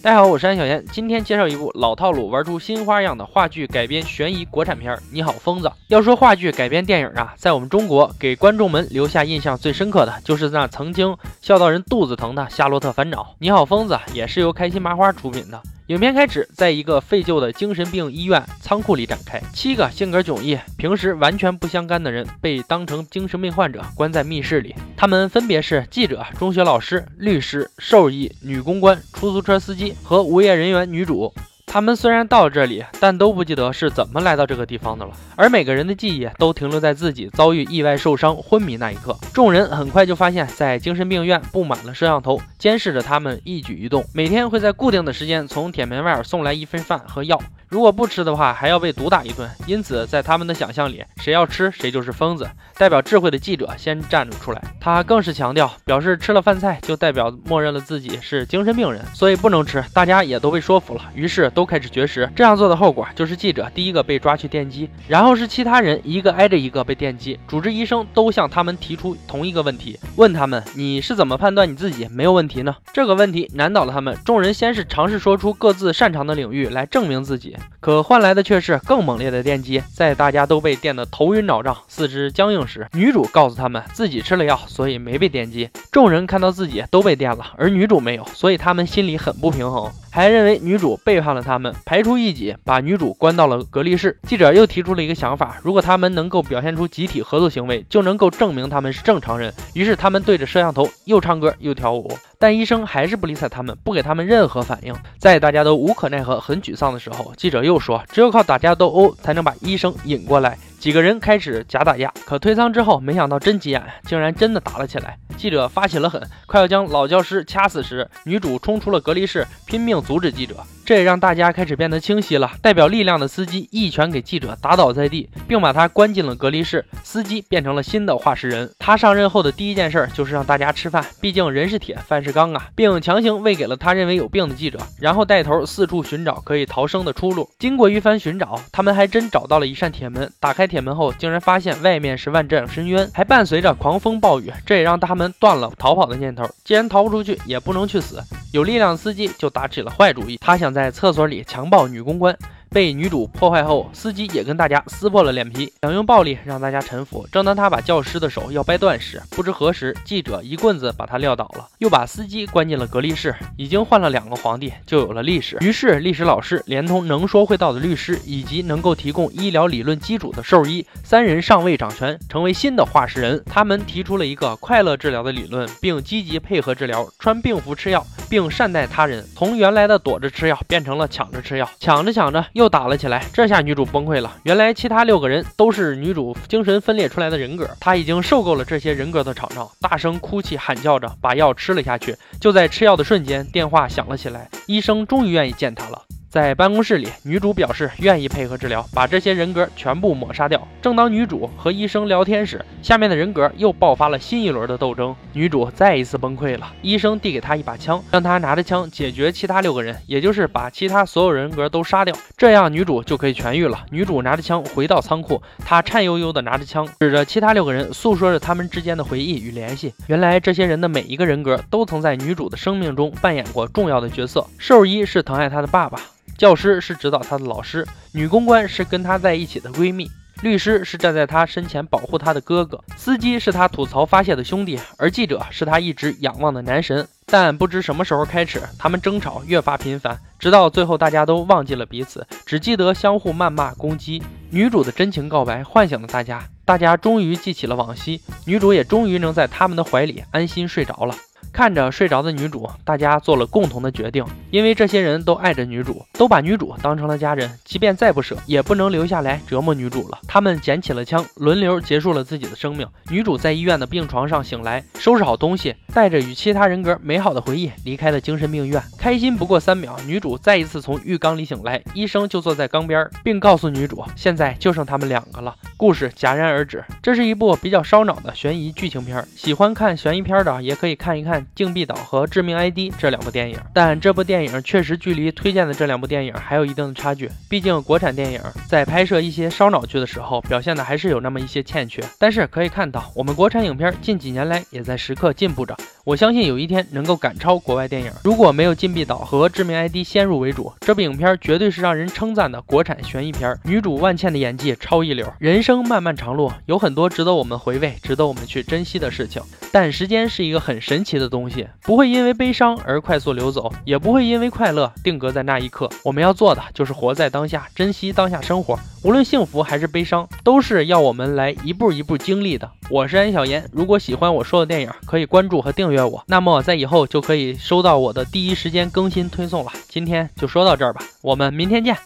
大家好，我是安小贤，今天介绍一部老套路玩出新花样的话剧改编悬疑国产片《你好，疯子》。要说话剧改编电影啊，在我们中国给观众们留下印象最深刻的就是那曾经笑到人肚子疼的《夏洛特烦恼》。《你好，疯子》也是由开心麻花出品的。影片开始在一个废旧的精神病医院仓库里展开，七个性格迥异、平时完全不相干的人被当成精神病患者关在密室里。他们分别是记者、中学老师、律师、兽医、女公关、出租车司机和无业人员女主。他们虽然到了这里，但都不记得是怎么来到这个地方的了。而每个人的记忆都停留在自己遭遇意外受伤、昏迷那一刻。众人很快就发现，在精神病院布满了摄像头，监视着他们一举一动。每天会在固定的时间从铁门外送来一份饭和药。如果不吃的话，还要被毒打一顿。因此，在他们的想象里，谁要吃谁就是疯子。代表智慧的记者先站了出来，他更是强调，表示吃了饭菜就代表默认了自己是精神病人，所以不能吃。大家也都被说服了，于是都开始绝食。这样做的后果就是记者第一个被抓去电击，然后是其他人一个挨着一个被电击。主治医生都向他们提出同一个问题，问他们：你是怎么判断你自己没有问题呢？这个问题难倒了他们。众人先是尝试说出各自擅长的领域来证明自己。可换来的却是更猛烈的电击，在大家都被电得头晕脑胀、四肢僵硬时，女主告诉他们自己吃了药，所以没被电击。众人看到自己都被电了，而女主没有，所以他们心里很不平衡。还认为女主背叛了他们，排除异己，把女主关到了隔离室。记者又提出了一个想法：如果他们能够表现出集体合作行为，就能够证明他们是正常人。于是他们对着摄像头又唱歌又跳舞，但医生还是不理睬他们，不给他们任何反应。在大家都无可奈何、很沮丧的时候，记者又说：只有靠打架斗殴才能把医生引过来。几个人开始假打架，可推搡之后，没想到真急眼，竟然真的打了起来。记者发起了狠，快要将老教师掐死时，女主冲出了隔离室，拼命阻止记者。这也让大家开始变得清晰了。代表力量的司机一拳给记者打倒在地，并把他关进了隔离室。司机变成了新的话事人。他上任后的第一件事就是让大家吃饭，毕竟人是铁，饭是钢啊，并强行喂给了他认为有病的记者，然后带头四处寻找可以逃生的出路。经过一番寻找，他们还真找到了一扇铁门。打开铁门后，竟然发现外面是万丈深渊，还伴随着狂风暴雨。这也让他们断了逃跑的念头。既然逃不出去，也不能去死。有力量的司机就打起了坏主意，他想在厕所里强暴女公关。被女主破坏后，司机也跟大家撕破了脸皮，想用暴力让大家臣服。正当他把教师的手要掰断时，不知何时，记者一棍子把他撂倒了，又把司机关进了隔离室。已经换了两个皇帝，就有了历史。于是，历史老师连同能说会道的律师，以及能够提供医疗理论基础的兽医，三人上位掌权，成为新的化石人。他们提出了一个快乐治疗的理论，并积极配合治疗，穿病服吃药，并善待他人。从原来的躲着吃药，变成了抢着吃药，抢着抢着。又打了起来，这下女主崩溃了。原来其他六个人都是女主精神分裂出来的人格，她已经受够了这些人格的吵闹，大声哭泣喊叫着把药吃了下去。就在吃药的瞬间，电话响了起来，医生终于愿意见她了。在办公室里，女主表示愿意配合治疗，把这些人格全部抹杀掉。正当女主和医生聊天时，下面的人格又爆发了新一轮的斗争，女主再一次崩溃了。医生递给她一把枪，让她拿着枪解决其他六个人，也就是把其他所有人格都杀掉，这样女主就可以痊愈了。女主拿着枪回到仓库，她颤悠悠地拿着枪，指着其他六个人，诉说着他们之间的回忆与联系。原来这些人的每一个人格都曾在女主的生命中扮演过重要的角色。兽医是疼爱她的爸爸。教师是指导她的老师，女公关是跟她在一起的闺蜜，律师是站在她身前保护她的哥哥，司机是她吐槽发泄的兄弟，而记者是她一直仰望的男神。但不知什么时候开始，他们争吵越发频繁，直到最后大家都忘记了彼此，只记得相互谩骂攻击。女主的真情告白唤醒了大家，大家终于记起了往昔，女主也终于能在他们的怀里安心睡着了。看着睡着的女主，大家做了共同的决定，因为这些人都爱着女主，都把女主当成了家人，即便再不舍，也不能留下来折磨女主了。他们捡起了枪，轮流结束了自己的生命。女主在医院的病床上醒来，收拾好东西，带着与其他人格美好的回忆离开了精神病院。开心不过三秒，女主再一次从浴缸里醒来，医生就坐在缸边，并告诉女主，现在就剩他们两个了。故事戛然而止。这是一部比较烧脑的悬疑剧情片，喜欢看悬疑片的也可以看一看。禁闭岛》和《致命 ID》这两部电影，但这部电影确实距离推荐的这两部电影还有一定的差距。毕竟国产电影在拍摄一些烧脑剧的时候，表现的还是有那么一些欠缺。但是可以看到，我们国产影片近几年来也在时刻进步着。我相信有一天能够赶超国外电影。如果没有《禁闭岛》和《致命 ID》先入为主，这部影片绝对是让人称赞的国产悬疑片。女主万茜的演技超一流。人生漫漫长路，有很多值得我们回味、值得我们去珍惜的事情。但时间是一个很神奇的东西，不会因为悲伤而快速流走，也不会因为快乐定格在那一刻。我们要做的就是活在当下，珍惜当下生活。无论幸福还是悲伤，都是要我们来一步一步经历的。我是安小言，如果喜欢我说的电影，可以关注和订阅我，那么在以后就可以收到我的第一时间更新推送了。今天就说到这儿吧，我们明天见。